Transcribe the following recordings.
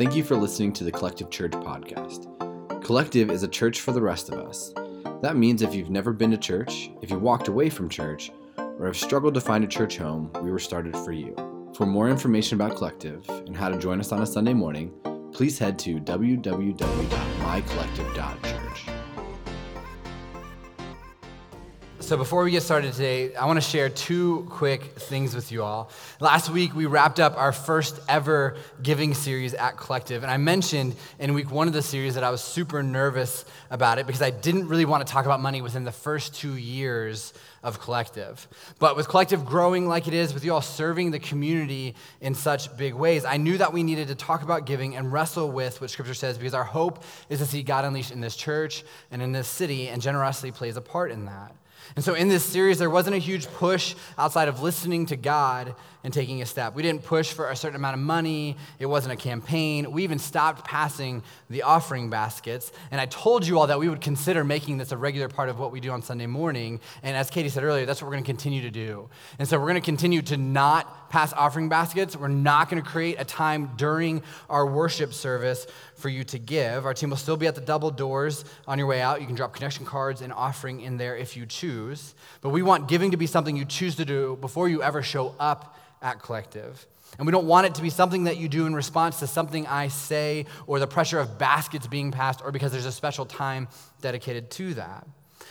Thank you for listening to the Collective Church podcast. Collective is a church for the rest of us. That means if you've never been to church, if you walked away from church, or have struggled to find a church home, we were started for you. For more information about Collective and how to join us on a Sunday morning, please head to www.mycollective.church. So, before we get started today, I want to share two quick things with you all. Last week, we wrapped up our first ever giving series at Collective. And I mentioned in week one of the series that I was super nervous about it because I didn't really want to talk about money within the first two years of Collective. But with Collective growing like it is, with you all serving the community in such big ways, I knew that we needed to talk about giving and wrestle with what Scripture says because our hope is to see God unleashed in this church and in this city, and generosity plays a part in that. And so in this series, there wasn't a huge push outside of listening to God and taking a step. We didn't push for a certain amount of money, it wasn't a campaign. We even stopped passing the offering baskets. And I told you all that we would consider making this a regular part of what we do on Sunday morning. And as Katie said earlier, that's what we're going to continue to do. And so we're going to continue to not pass offering baskets. We're not going to create a time during our worship service for you to give. Our team will still be at the double doors on your way out. You can drop connection cards and offering in there if you choose. But we want giving to be something you choose to do before you ever show up at Collective. And we don't want it to be something that you do in response to something I say or the pressure of baskets being passed or because there's a special time dedicated to that.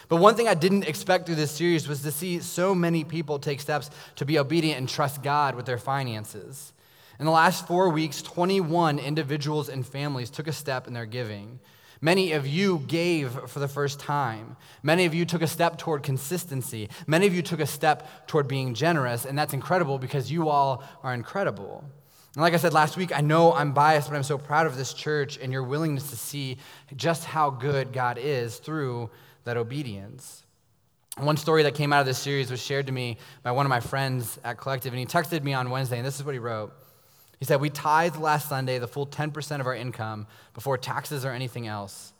But one thing I didn't expect through this series was to see so many people take steps to be obedient and trust God with their finances. In the last four weeks, 21 individuals and families took a step in their giving. Many of you gave for the first time. Many of you took a step toward consistency. Many of you took a step toward being generous, and that's incredible because you all are incredible. And like I said last week, I know I'm biased, but I'm so proud of this church and your willingness to see just how good God is through that obedience. One story that came out of this series was shared to me by one of my friends at Collective, and he texted me on Wednesday, and this is what he wrote. He said, We tithed last Sunday the full 10% of our income before taxes or anything else.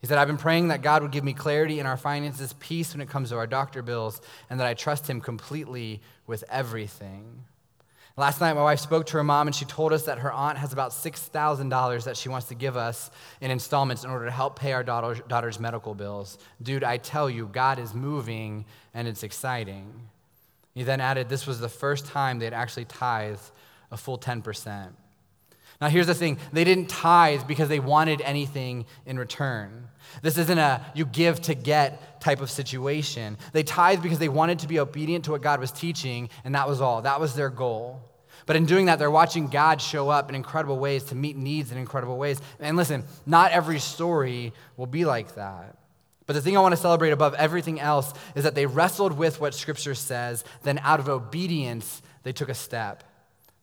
He said, I've been praying that God would give me clarity in our finances, peace when it comes to our doctor bills, and that I trust Him completely with everything. Last night, my wife spoke to her mom, and she told us that her aunt has about $6,000 that she wants to give us in installments in order to help pay our daughter's, daughter's medical bills. Dude, I tell you, God is moving, and it's exciting. He then added, This was the first time they'd actually tithed a full 10%. Now, here's the thing they didn't tithe because they wanted anything in return. This isn't a you give to get type of situation. They tithe because they wanted to be obedient to what God was teaching, and that was all. That was their goal. But in doing that, they're watching God show up in incredible ways to meet needs in incredible ways. And listen, not every story will be like that. But the thing I want to celebrate above everything else is that they wrestled with what Scripture says, then out of obedience, they took a step.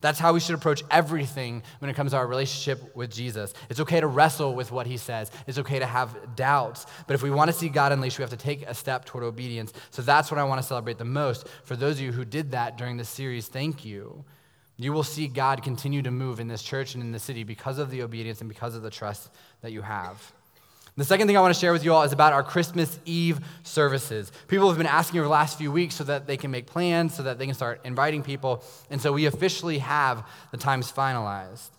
That's how we should approach everything when it comes to our relationship with Jesus. It's okay to wrestle with what he says, it's okay to have doubts. But if we want to see God unleashed, we have to take a step toward obedience. So that's what I want to celebrate the most. For those of you who did that during this series, thank you. You will see God continue to move in this church and in the city because of the obedience and because of the trust that you have. The second thing I want to share with you all is about our Christmas Eve services. People have been asking over the last few weeks so that they can make plans, so that they can start inviting people. And so we officially have the times finalized.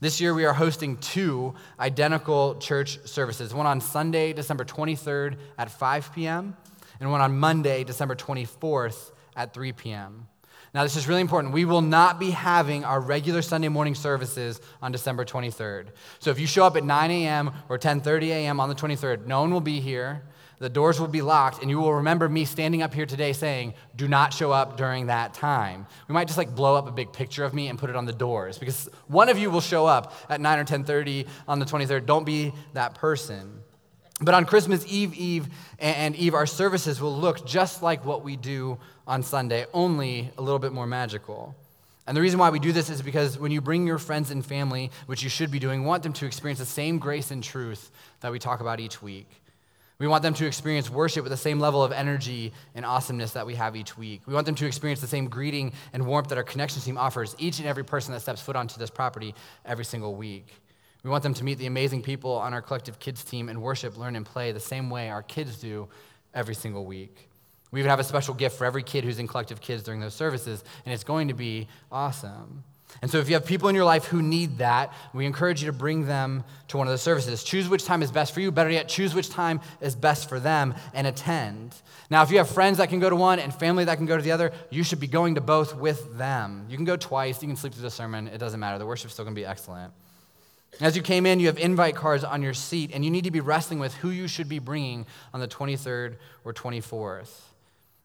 This year we are hosting two identical church services one on Sunday, December 23rd at 5 p.m., and one on Monday, December 24th at 3 p.m. Now, this is really important. We will not be having our regular Sunday morning services on December 23rd. So if you show up at 9 a.m. or 10:30 a.m. on the 23rd, no one will be here. The doors will be locked, and you will remember me standing up here today saying, "Do not show up during that time." We might just like blow up a big picture of me and put it on the doors because one of you will show up at 9 or 10:30 on the 23rd. Don't be that person. But on Christmas Eve, Eve, and Eve, our services will look just like what we do on Sunday, only a little bit more magical. And the reason why we do this is because when you bring your friends and family, which you should be doing, we want them to experience the same grace and truth that we talk about each week. We want them to experience worship with the same level of energy and awesomeness that we have each week. We want them to experience the same greeting and warmth that our connection team offers each and every person that steps foot onto this property every single week. We want them to meet the amazing people on our collective kids team and worship, learn, and play the same way our kids do every single week. We would have a special gift for every kid who's in collective kids during those services, and it's going to be awesome. And so, if you have people in your life who need that, we encourage you to bring them to one of the services. Choose which time is best for you. Better yet, choose which time is best for them and attend. Now, if you have friends that can go to one and family that can go to the other, you should be going to both with them. You can go twice, you can sleep through the sermon, it doesn't matter. The worship's still gonna be excellent. As you came in, you have invite cards on your seat, and you need to be wrestling with who you should be bringing on the 23rd or 24th.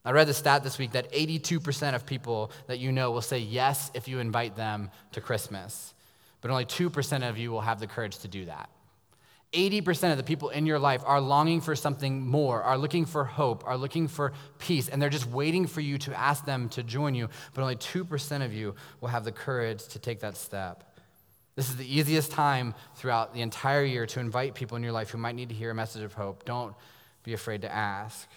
I read the stat this week that 82% of people that you know will say yes if you invite them to Christmas, but only 2% of you will have the courage to do that. 80% of the people in your life are longing for something more, are looking for hope, are looking for peace, and they're just waiting for you to ask them to join you, but only 2% of you will have the courage to take that step. This is the easiest time throughout the entire year to invite people in your life who might need to hear a message of hope. Don't be afraid to ask.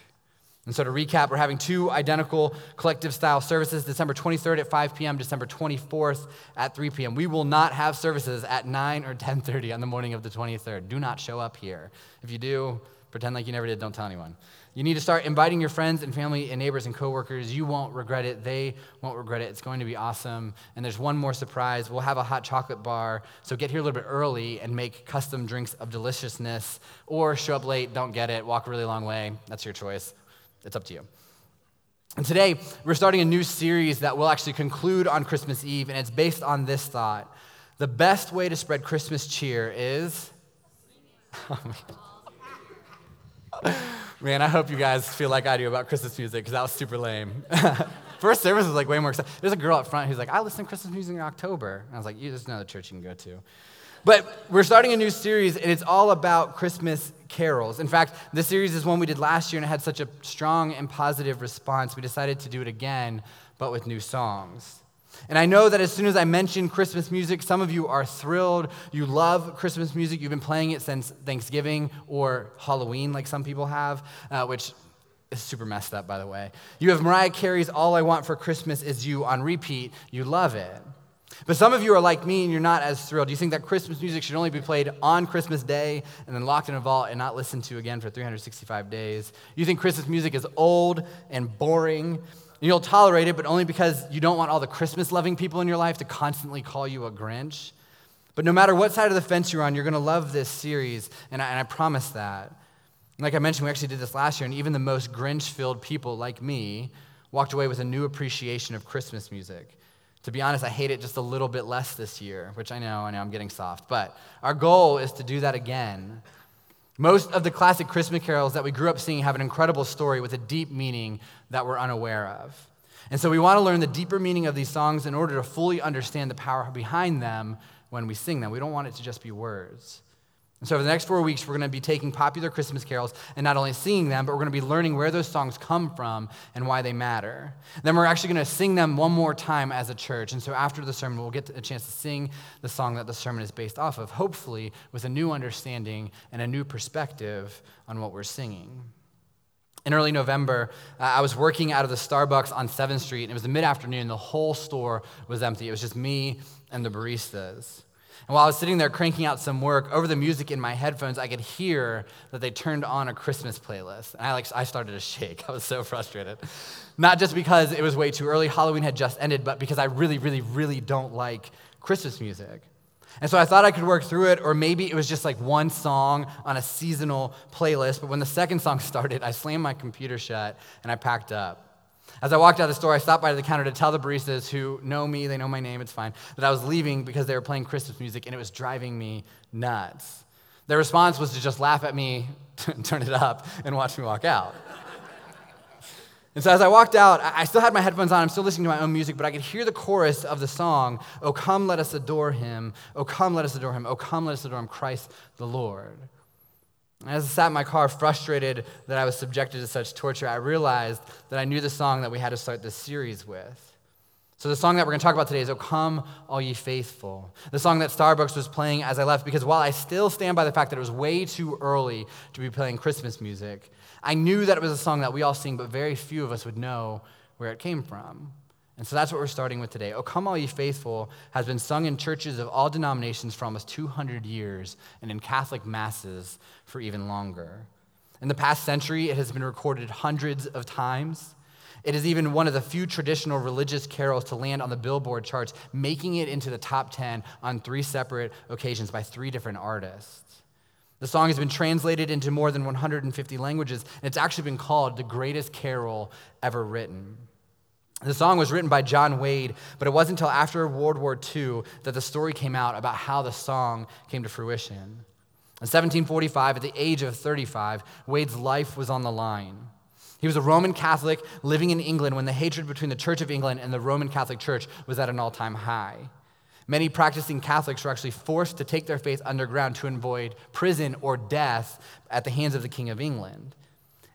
And so, to recap, we're having two identical collective style services December 23rd at 5 p.m., December 24th at 3 p.m. We will not have services at 9 or 10:30 on the morning of the 23rd. Do not show up here. If you do, pretend like you never did, don't tell anyone. You need to start inviting your friends and family and neighbors and coworkers. You won't regret it. They won't regret it. It's going to be awesome. And there's one more surprise. We'll have a hot chocolate bar. So get here a little bit early and make custom drinks of deliciousness. Or show up late, don't get it, walk a really long way. That's your choice. It's up to you. And today, we're starting a new series that will actually conclude on Christmas Eve, and it's based on this thought. The best way to spread Christmas cheer is. Oh man, I hope you guys feel like I do about Christmas music, because that was super lame. First service was like way more exciting. There's a girl up front who's like, I listen to Christmas music in October. And I was like, You there's another church you can go to. But we're starting a new series, and it's all about Christmas carols. In fact, this series is one we did last year, and it had such a strong and positive response. We decided to do it again, but with new songs. And I know that as soon as I mention Christmas music, some of you are thrilled. You love Christmas music. You've been playing it since Thanksgiving or Halloween, like some people have, uh, which is super messed up, by the way. You have Mariah Carey's All I Want for Christmas Is You on repeat. You love it. But some of you are like me and you're not as thrilled. You think that Christmas music should only be played on Christmas Day and then locked in a vault and not listened to again for 365 days. You think Christmas music is old and boring. And you'll tolerate it, but only because you don't want all the Christmas loving people in your life to constantly call you a Grinch. But no matter what side of the fence you're on, you're going to love this series, and I, and I promise that. like I mentioned, we actually did this last year, and even the most Grinch filled people like me walked away with a new appreciation of Christmas music. To be honest, I hate it just a little bit less this year, which I know, I know I'm getting soft. But our goal is to do that again. Most of the classic Christmas carols that we grew up singing have an incredible story with a deep meaning that we're unaware of. And so we want to learn the deeper meaning of these songs in order to fully understand the power behind them when we sing them. We don't want it to just be words. And so, over the next four weeks, we're going to be taking popular Christmas carols and not only singing them, but we're going to be learning where those songs come from and why they matter. Then we're actually going to sing them one more time as a church. And so, after the sermon, we'll get a chance to sing the song that the sermon is based off of, hopefully with a new understanding and a new perspective on what we're singing. In early November, uh, I was working out of the Starbucks on 7th Street, and it was the mid afternoon. The whole store was empty. It was just me and the baristas. And while I was sitting there cranking out some work, over the music in my headphones, I could hear that they turned on a Christmas playlist. And I, like, I started to shake. I was so frustrated. Not just because it was way too early, Halloween had just ended, but because I really, really, really don't like Christmas music. And so I thought I could work through it, or maybe it was just like one song on a seasonal playlist. But when the second song started, I slammed my computer shut and I packed up. As I walked out of the store, I stopped by the counter to tell the baristas who know me, they know my name, it's fine, that I was leaving because they were playing Christmas music and it was driving me nuts. Their response was to just laugh at me, turn it up, and watch me walk out. And so as I walked out, I still had my headphones on. I'm still listening to my own music, but I could hear the chorus of the song, Oh, come, let us adore him. Oh, come, let us adore him. Oh, come, let us adore him, Christ the Lord. As I sat in my car, frustrated that I was subjected to such torture, I realized that I knew the song that we had to start this series with. So, the song that we're going to talk about today is Oh Come, All Ye Faithful. The song that Starbucks was playing as I left, because while I still stand by the fact that it was way too early to be playing Christmas music, I knew that it was a song that we all sing, but very few of us would know where it came from. And so that's what we're starting with today. O Come All Ye Faithful has been sung in churches of all denominations for almost 200 years and in Catholic masses for even longer. In the past century, it has been recorded hundreds of times. It is even one of the few traditional religious carols to land on the Billboard charts, making it into the top 10 on three separate occasions by three different artists. The song has been translated into more than 150 languages, and it's actually been called the greatest carol ever written. The song was written by John Wade, but it wasn't until after World War II that the story came out about how the song came to fruition. In 1745, at the age of 35, Wade's life was on the line. He was a Roman Catholic living in England when the hatred between the Church of England and the Roman Catholic Church was at an all time high. Many practicing Catholics were actually forced to take their faith underground to avoid prison or death at the hands of the King of England.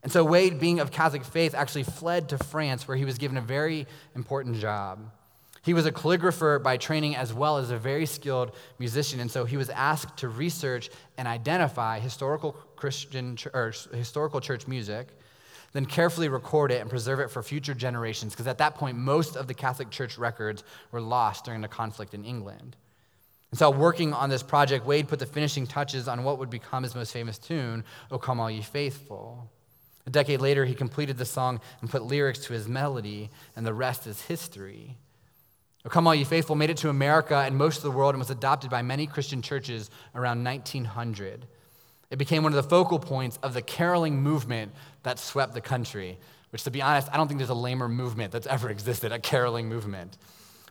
And so Wade, being of Catholic faith, actually fled to France where he was given a very important job. He was a calligrapher by training as well as a very skilled musician, and so he was asked to research and identify historical Christian or historical church music, then carefully record it and preserve it for future generations, because at that point, most of the Catholic Church records were lost during the conflict in England. And so, working on this project, Wade put the finishing touches on what would become his most famous tune, O Come All Ye Faithful. A decade later, he completed the song and put lyrics to his melody, and the rest is history. O Come All Ye Faithful made it to America and most of the world and was adopted by many Christian churches around 1900. It became one of the focal points of the caroling movement that swept the country, which, to be honest, I don't think there's a lamer movement that's ever existed, a caroling movement.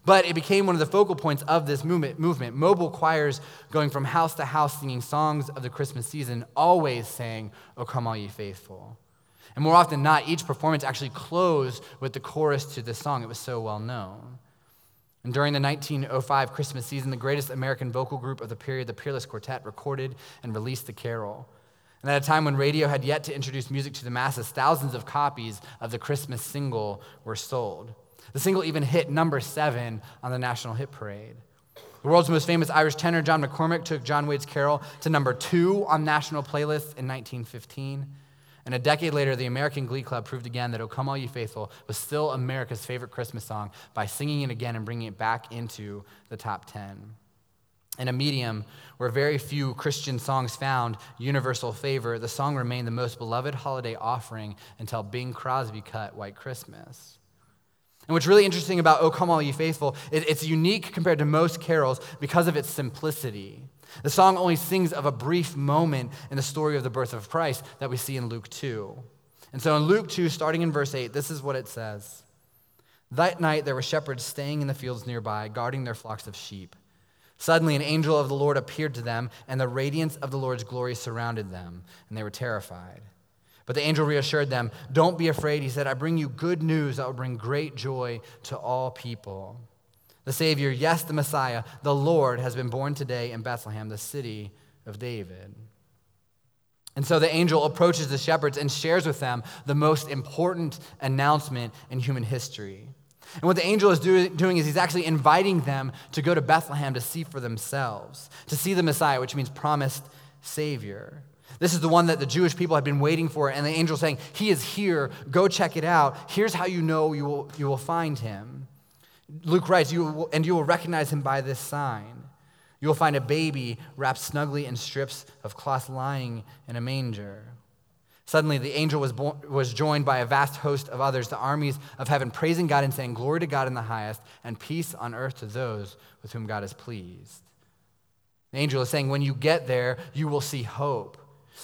But it became one of the focal points of this movement, movement. Mobile choirs going from house to house singing songs of the Christmas season, always saying, O oh, come all ye faithful. And more often than not, each performance actually closed with the chorus to this song. It was so well known. And during the 1905 Christmas season, the greatest American vocal group of the period, the Peerless Quartet, recorded and released the carol. And at a time when radio had yet to introduce music to the masses, thousands of copies of the Christmas single were sold. The single even hit number seven on the National Hit Parade. The world's most famous Irish tenor, John McCormack, took John Wade's carol to number two on national playlists in 1915. And a decade later, the American Glee Club proved again that O Come All You Faithful was still America's favorite Christmas song by singing it again and bringing it back into the top 10. In a medium where very few Christian songs found universal favor, the song remained the most beloved holiday offering until Bing Crosby cut White Christmas. And what's really interesting about O Come All Ye Faithful, is it's unique compared to most carols because of its simplicity. The song only sings of a brief moment in the story of the birth of Christ that we see in Luke 2. And so in Luke 2, starting in verse 8, this is what it says That night there were shepherds staying in the fields nearby, guarding their flocks of sheep. Suddenly, an angel of the Lord appeared to them, and the radiance of the Lord's glory surrounded them, and they were terrified. But the angel reassured them, Don't be afraid. He said, I bring you good news that will bring great joy to all people. The Savior, yes, the Messiah, the Lord, has been born today in Bethlehem, the city of David. And so the angel approaches the shepherds and shares with them the most important announcement in human history. And what the angel is do- doing is he's actually inviting them to go to Bethlehem to see for themselves, to see the Messiah, which means promised Savior. This is the one that the Jewish people had been waiting for, and the angel saying, He is here, go check it out. Here's how you know you will, you will find him. Luke writes, you will, and you will recognize him by this sign. You will find a baby wrapped snugly in strips of cloth lying in a manger. Suddenly, the angel was, born, was joined by a vast host of others, the armies of heaven, praising God and saying, Glory to God in the highest, and peace on earth to those with whom God is pleased. The angel is saying, When you get there, you will see hope.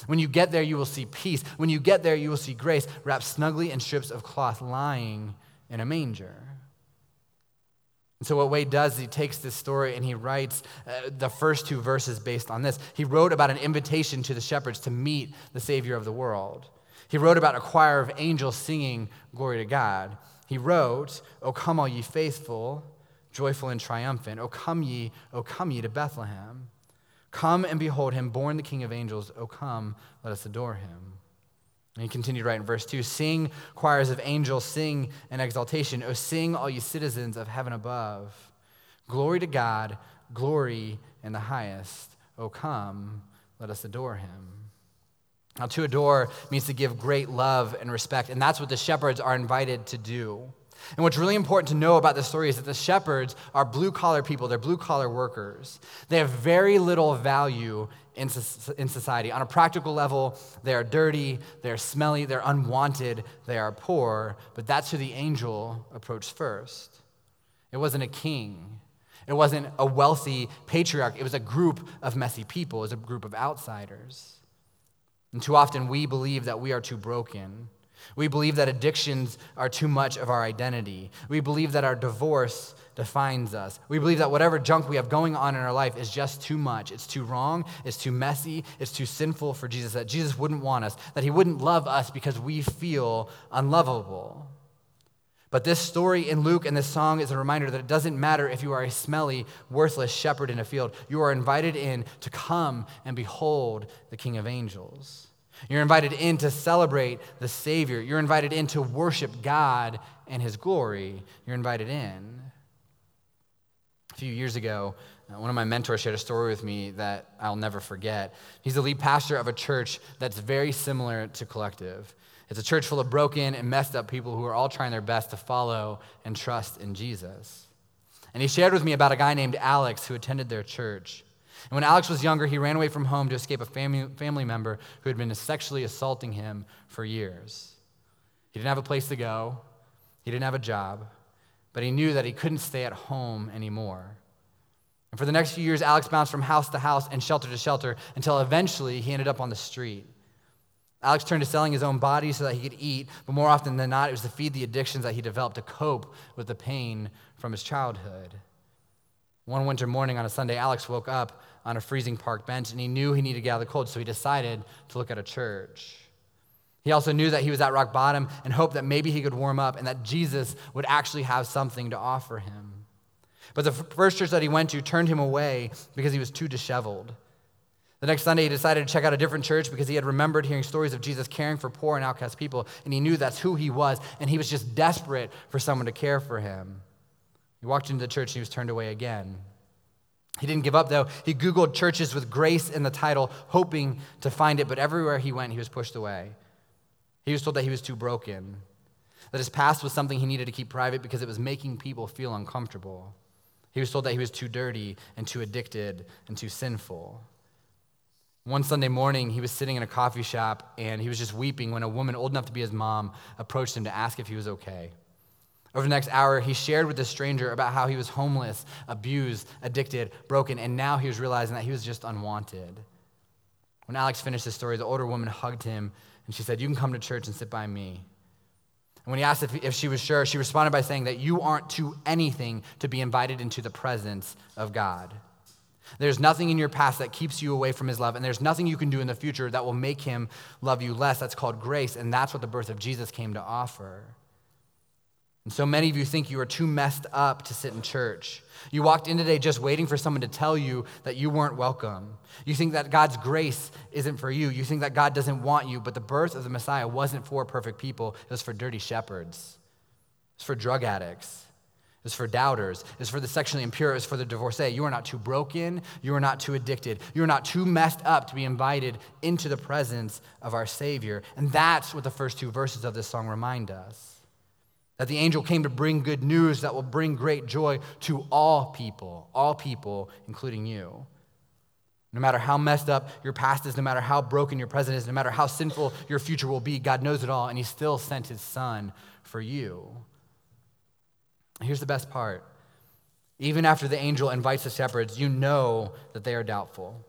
When you get there, you will see peace. When you get there, you will see grace wrapped snugly in strips of cloth lying in a manger. And so, what Wade does is he takes this story and he writes uh, the first two verses based on this. He wrote about an invitation to the shepherds to meet the Savior of the world. He wrote about a choir of angels singing glory to God. He wrote, O come, all ye faithful, joyful and triumphant. O come ye, O come ye to Bethlehem. Come and behold him, born the King of angels. O come, let us adore him. And he continued right in verse 2 Sing, choirs of angels, sing in exaltation. Oh, sing, all you citizens of heaven above. Glory to God, glory in the highest. Oh, come, let us adore him. Now, to adore means to give great love and respect, and that's what the shepherds are invited to do. And what's really important to know about this story is that the shepherds are blue collar people, they're blue collar workers. They have very little value in, in society. On a practical level, they are dirty, they're smelly, they're unwanted, they are poor, but that's who the angel approached first. It wasn't a king, it wasn't a wealthy patriarch, it was a group of messy people, it was a group of outsiders. And too often we believe that we are too broken. We believe that addictions are too much of our identity. We believe that our divorce defines us. We believe that whatever junk we have going on in our life is just too much. It's too wrong, it's too messy, it's too sinful for Jesus, that Jesus wouldn't want us, that he wouldn't love us because we feel unlovable. But this story in Luke and this song is a reminder that it doesn't matter if you are a smelly, worthless shepherd in a field. You are invited in to come and behold the King of Angels. You're invited in to celebrate the Savior. You're invited in to worship God and His glory. You're invited in. A few years ago, uh, one of my mentors shared a story with me that I'll never forget. He's the lead pastor of a church that's very similar to Collective. It's a church full of broken and messed up people who are all trying their best to follow and trust in Jesus. And he shared with me about a guy named Alex who attended their church. And when Alex was younger, he ran away from home to escape a family, family member who had been sexually assaulting him for years. He didn't have a place to go, he didn't have a job, but he knew that he couldn't stay at home anymore. And for the next few years, Alex bounced from house to house and shelter to shelter until eventually he ended up on the street. Alex turned to selling his own body so that he could eat, but more often than not, it was to feed the addictions that he developed to cope with the pain from his childhood. One winter morning on a Sunday, Alex woke up on a freezing park bench and he knew he needed to get out of the cold, so he decided to look at a church. He also knew that he was at rock bottom and hoped that maybe he could warm up and that Jesus would actually have something to offer him. But the first church that he went to turned him away because he was too disheveled. The next Sunday, he decided to check out a different church because he had remembered hearing stories of Jesus caring for poor and outcast people, and he knew that's who he was, and he was just desperate for someone to care for him. He walked into the church and he was turned away again. He didn't give up, though. He Googled churches with grace in the title, hoping to find it, but everywhere he went, he was pushed away. He was told that he was too broken, that his past was something he needed to keep private because it was making people feel uncomfortable. He was told that he was too dirty and too addicted and too sinful. One Sunday morning, he was sitting in a coffee shop and he was just weeping when a woman old enough to be his mom approached him to ask if he was okay. Over the next hour, he shared with this stranger about how he was homeless, abused, addicted, broken, and now he was realizing that he was just unwanted. When Alex finished his story, the older woman hugged him and she said, You can come to church and sit by me. And when he asked if, if she was sure, she responded by saying that you aren't to anything to be invited into the presence of God. There's nothing in your past that keeps you away from his love, and there's nothing you can do in the future that will make him love you less. That's called grace, and that's what the birth of Jesus came to offer. And so many of you think you are too messed up to sit in church. You walked in today just waiting for someone to tell you that you weren't welcome. You think that God's grace isn't for you. You think that God doesn't want you, but the birth of the Messiah wasn't for perfect people, it was for dirty shepherds, it was for drug addicts. It's for doubters. It's for the sexually impure. It's for the divorcee. You are not too broken. You are not too addicted. You are not too messed up to be invited into the presence of our Savior. And that's what the first two verses of this song remind us that the angel came to bring good news that will bring great joy to all people, all people, including you. No matter how messed up your past is, no matter how broken your present is, no matter how sinful your future will be, God knows it all, and He still sent His Son for you. Here's the best part even after the angel invites the shepherds, you know that they are doubtful.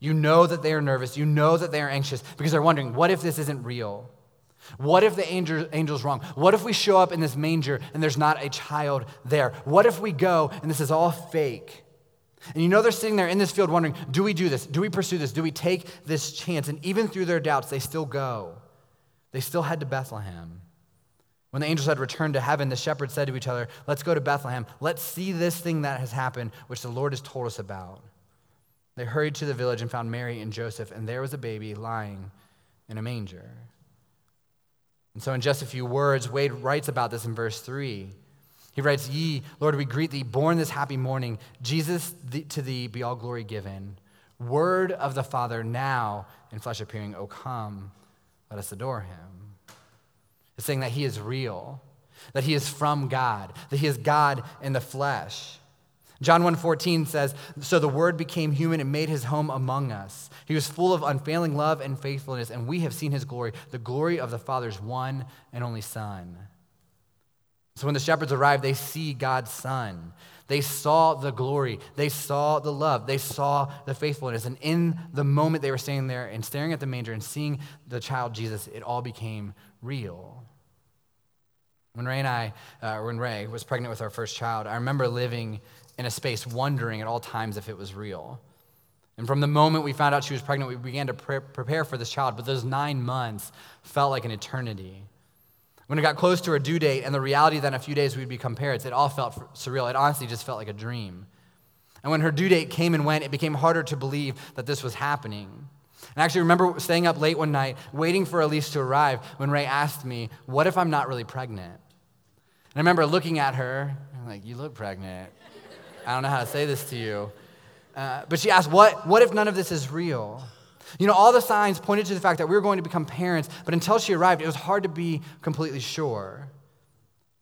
You know that they are nervous. You know that they are anxious because they're wondering, what if this isn't real? What if the angel, angel's wrong? What if we show up in this manger and there's not a child there? What if we go and this is all fake? And you know they're sitting there in this field wondering, do we do this? Do we pursue this? Do we take this chance? And even through their doubts, they still go. They still head to Bethlehem. When the angels had returned to heaven, the shepherds said to each other, Let's go to Bethlehem. Let's see this thing that has happened, which the Lord has told us about. They hurried to the village and found Mary and Joseph, and there was a baby lying in a manger. And so, in just a few words, Wade writes about this in verse 3. He writes, Ye, Lord, we greet thee, born this happy morning. Jesus, to thee be all glory given. Word of the Father now in flesh appearing, O come, let us adore him. It's saying that he is real. that he is from God, that he is God in the flesh. John 1:14 says, "So the word became human and made his home among us. He was full of unfailing love and faithfulness, and we have seen his glory, the glory of the Father's one and only Son." So when the shepherds arrived, they see God's Son. They saw the glory. They saw the love. They saw the faithfulness. And in the moment they were standing there and staring at the manger and seeing the child Jesus, it all became real. When Ray and I, uh, when Ray was pregnant with our first child, I remember living in a space wondering at all times if it was real. And from the moment we found out she was pregnant, we began to pre- prepare for this child. But those nine months felt like an eternity. When it got close to her due date and the reality that in a few days we'd become parents, it all felt surreal. It honestly just felt like a dream. And when her due date came and went, it became harder to believe that this was happening. And I actually remember staying up late one night, waiting for Elise to arrive, when Ray asked me, What if I'm not really pregnant? And I remember looking at her, I'm like, You look pregnant. I don't know how to say this to you. Uh, but she asked, what, what if none of this is real? You know, all the signs pointed to the fact that we were going to become parents, but until she arrived, it was hard to be completely sure.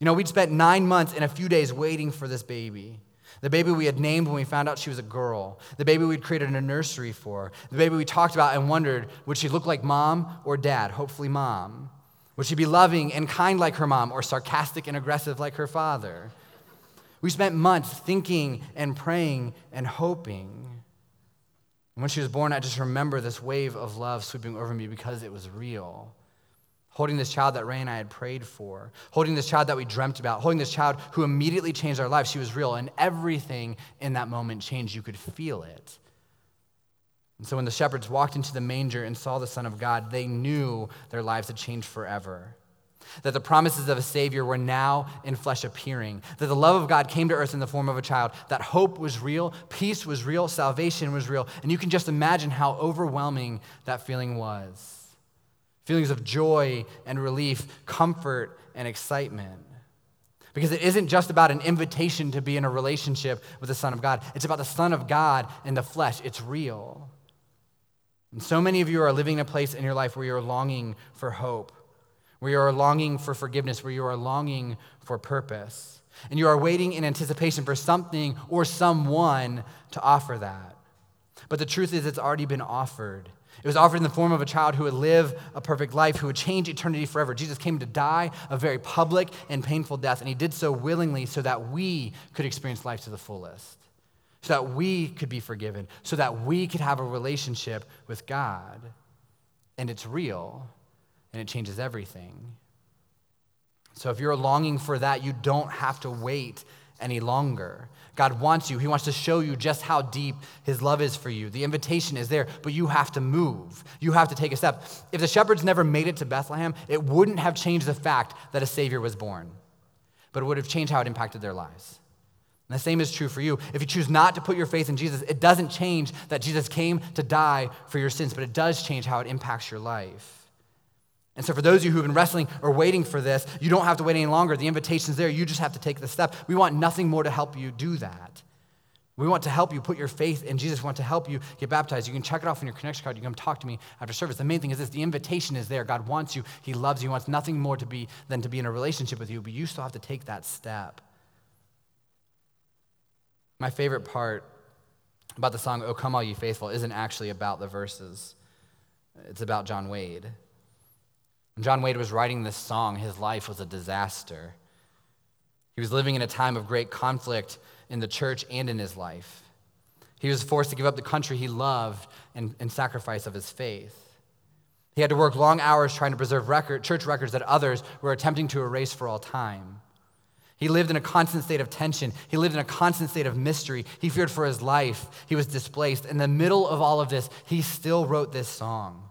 You know, we'd spent nine months and a few days waiting for this baby. The baby we had named when we found out she was a girl. The baby we'd created a nursery for. The baby we talked about and wondered would she look like mom or dad? Hopefully, mom. Would she be loving and kind like her mom or sarcastic and aggressive like her father? We spent months thinking and praying and hoping. And when she was born, I just remember this wave of love sweeping over me because it was real. Holding this child that Ray and I had prayed for, holding this child that we dreamt about, holding this child who immediately changed our lives. She was real, and everything in that moment changed. You could feel it. And so when the shepherds walked into the manger and saw the Son of God, they knew their lives had changed forever that the promises of a Savior were now in flesh appearing, that the love of God came to earth in the form of a child, that hope was real, peace was real, salvation was real. And you can just imagine how overwhelming that feeling was feelings of joy and relief, comfort and excitement. Because it isn't just about an invitation to be in a relationship with the Son of God, it's about the Son of God in the flesh. It's real. And so many of you are living in a place in your life where you're longing for hope where you are longing for forgiveness, where you are longing for purpose. And you are waiting in anticipation for something or someone to offer that. But the truth is, it's already been offered. It was offered in the form of a child who would live a perfect life, who would change eternity forever. Jesus came to die a very public and painful death, and he did so willingly so that we could experience life to the fullest, so that we could be forgiven, so that we could have a relationship with God. And it's real and it changes everything. So if you're longing for that, you don't have to wait any longer. God wants you. He wants to show you just how deep His love is for you. The invitation is there, but you have to move. You have to take a step. If the shepherds never made it to Bethlehem, it wouldn't have changed the fact that a Savior was born, but it would have changed how it impacted their lives. And the same is true for you. If you choose not to put your faith in Jesus, it doesn't change that Jesus came to die for your sins, but it does change how it impacts your life. And so, for those of you who've been wrestling or waiting for this, you don't have to wait any longer. The invitation's there. You just have to take the step. We want nothing more to help you do that. We want to help you put your faith in Jesus. We want to help you get baptized. You can check it off on your connection card. You can come talk to me after service. The main thing is this the invitation is there. God wants you, He loves you, He wants nothing more to be than to be in a relationship with you, but you still have to take that step. My favorite part about the song, Oh Come All Ye Faithful, isn't actually about the verses, it's about John Wade. When John Wade was writing this song, his life was a disaster. He was living in a time of great conflict in the church and in his life. He was forced to give up the country he loved in, sacrifice of his faith. He had to work long hours trying to preserve record, church records that others were attempting to erase for all time. He lived in a constant state of tension. He lived in a constant state of mystery. He feared for his life. He was displaced. In the middle of all of this, he still wrote this song.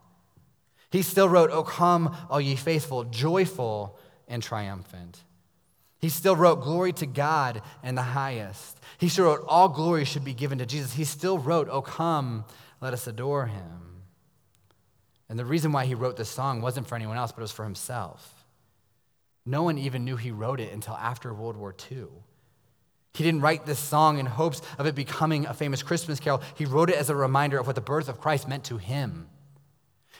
He still wrote, O come, all ye faithful, joyful and triumphant. He still wrote, Glory to God and the highest. He still wrote, All glory should be given to Jesus. He still wrote, O come, let us adore him. And the reason why he wrote this song wasn't for anyone else, but it was for himself. No one even knew he wrote it until after World War II. He didn't write this song in hopes of it becoming a famous Christmas carol. He wrote it as a reminder of what the birth of Christ meant to him.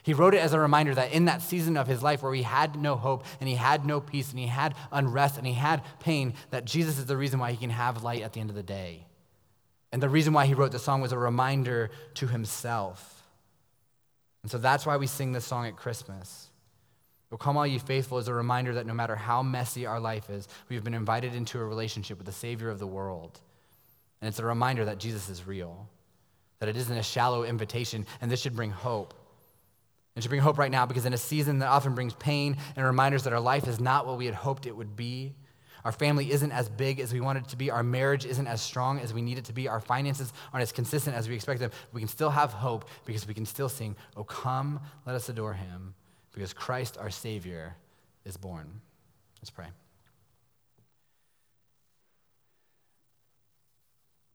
He wrote it as a reminder that in that season of his life where he had no hope and he had no peace and he had unrest and he had pain, that Jesus is the reason why he can have light at the end of the day. And the reason why he wrote the song was a reminder to himself. And so that's why we sing this song at Christmas. O come all you faithful is a reminder that no matter how messy our life is, we've been invited into a relationship with the Savior of the world. And it's a reminder that Jesus is real, that it isn't a shallow invitation, and this should bring hope. It should bring hope right now because in a season that often brings pain and reminders that our life is not what we had hoped it would be, our family isn't as big as we wanted it to be. Our marriage isn't as strong as we need it to be. Our finances aren't as consistent as we expect them. We can still have hope because we can still sing, Oh, come, let us adore him, because Christ, our Savior, is born. Let's pray.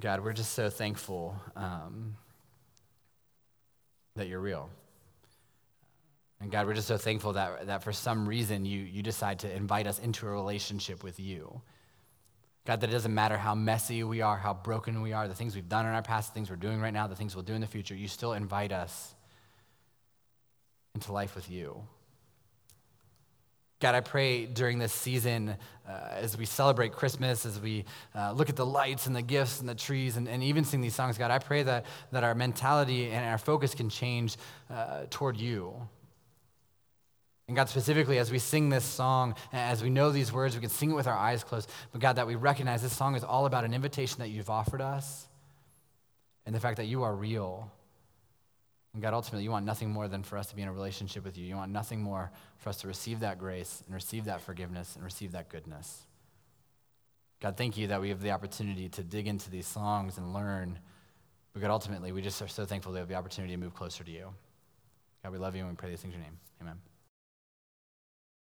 God, we're just so thankful um, that you're real. And God, we're just so thankful that, that for some reason you, you decide to invite us into a relationship with you. God, that it doesn't matter how messy we are, how broken we are, the things we've done in our past, the things we're doing right now, the things we'll do in the future, you still invite us into life with you. God, I pray during this season, uh, as we celebrate Christmas, as we uh, look at the lights and the gifts and the trees and, and even sing these songs, God, I pray that, that our mentality and our focus can change uh, toward you. And God, specifically, as we sing this song, as we know these words, we can sing it with our eyes closed. But God, that we recognize this song is all about an invitation that you've offered us and the fact that you are real. And God, ultimately, you want nothing more than for us to be in a relationship with you. You want nothing more for us to receive that grace and receive that forgiveness and receive that goodness. God, thank you that we have the opportunity to dig into these songs and learn. But God, ultimately, we just are so thankful to have the opportunity to move closer to you. God, we love you and we pray these things in your name. Amen.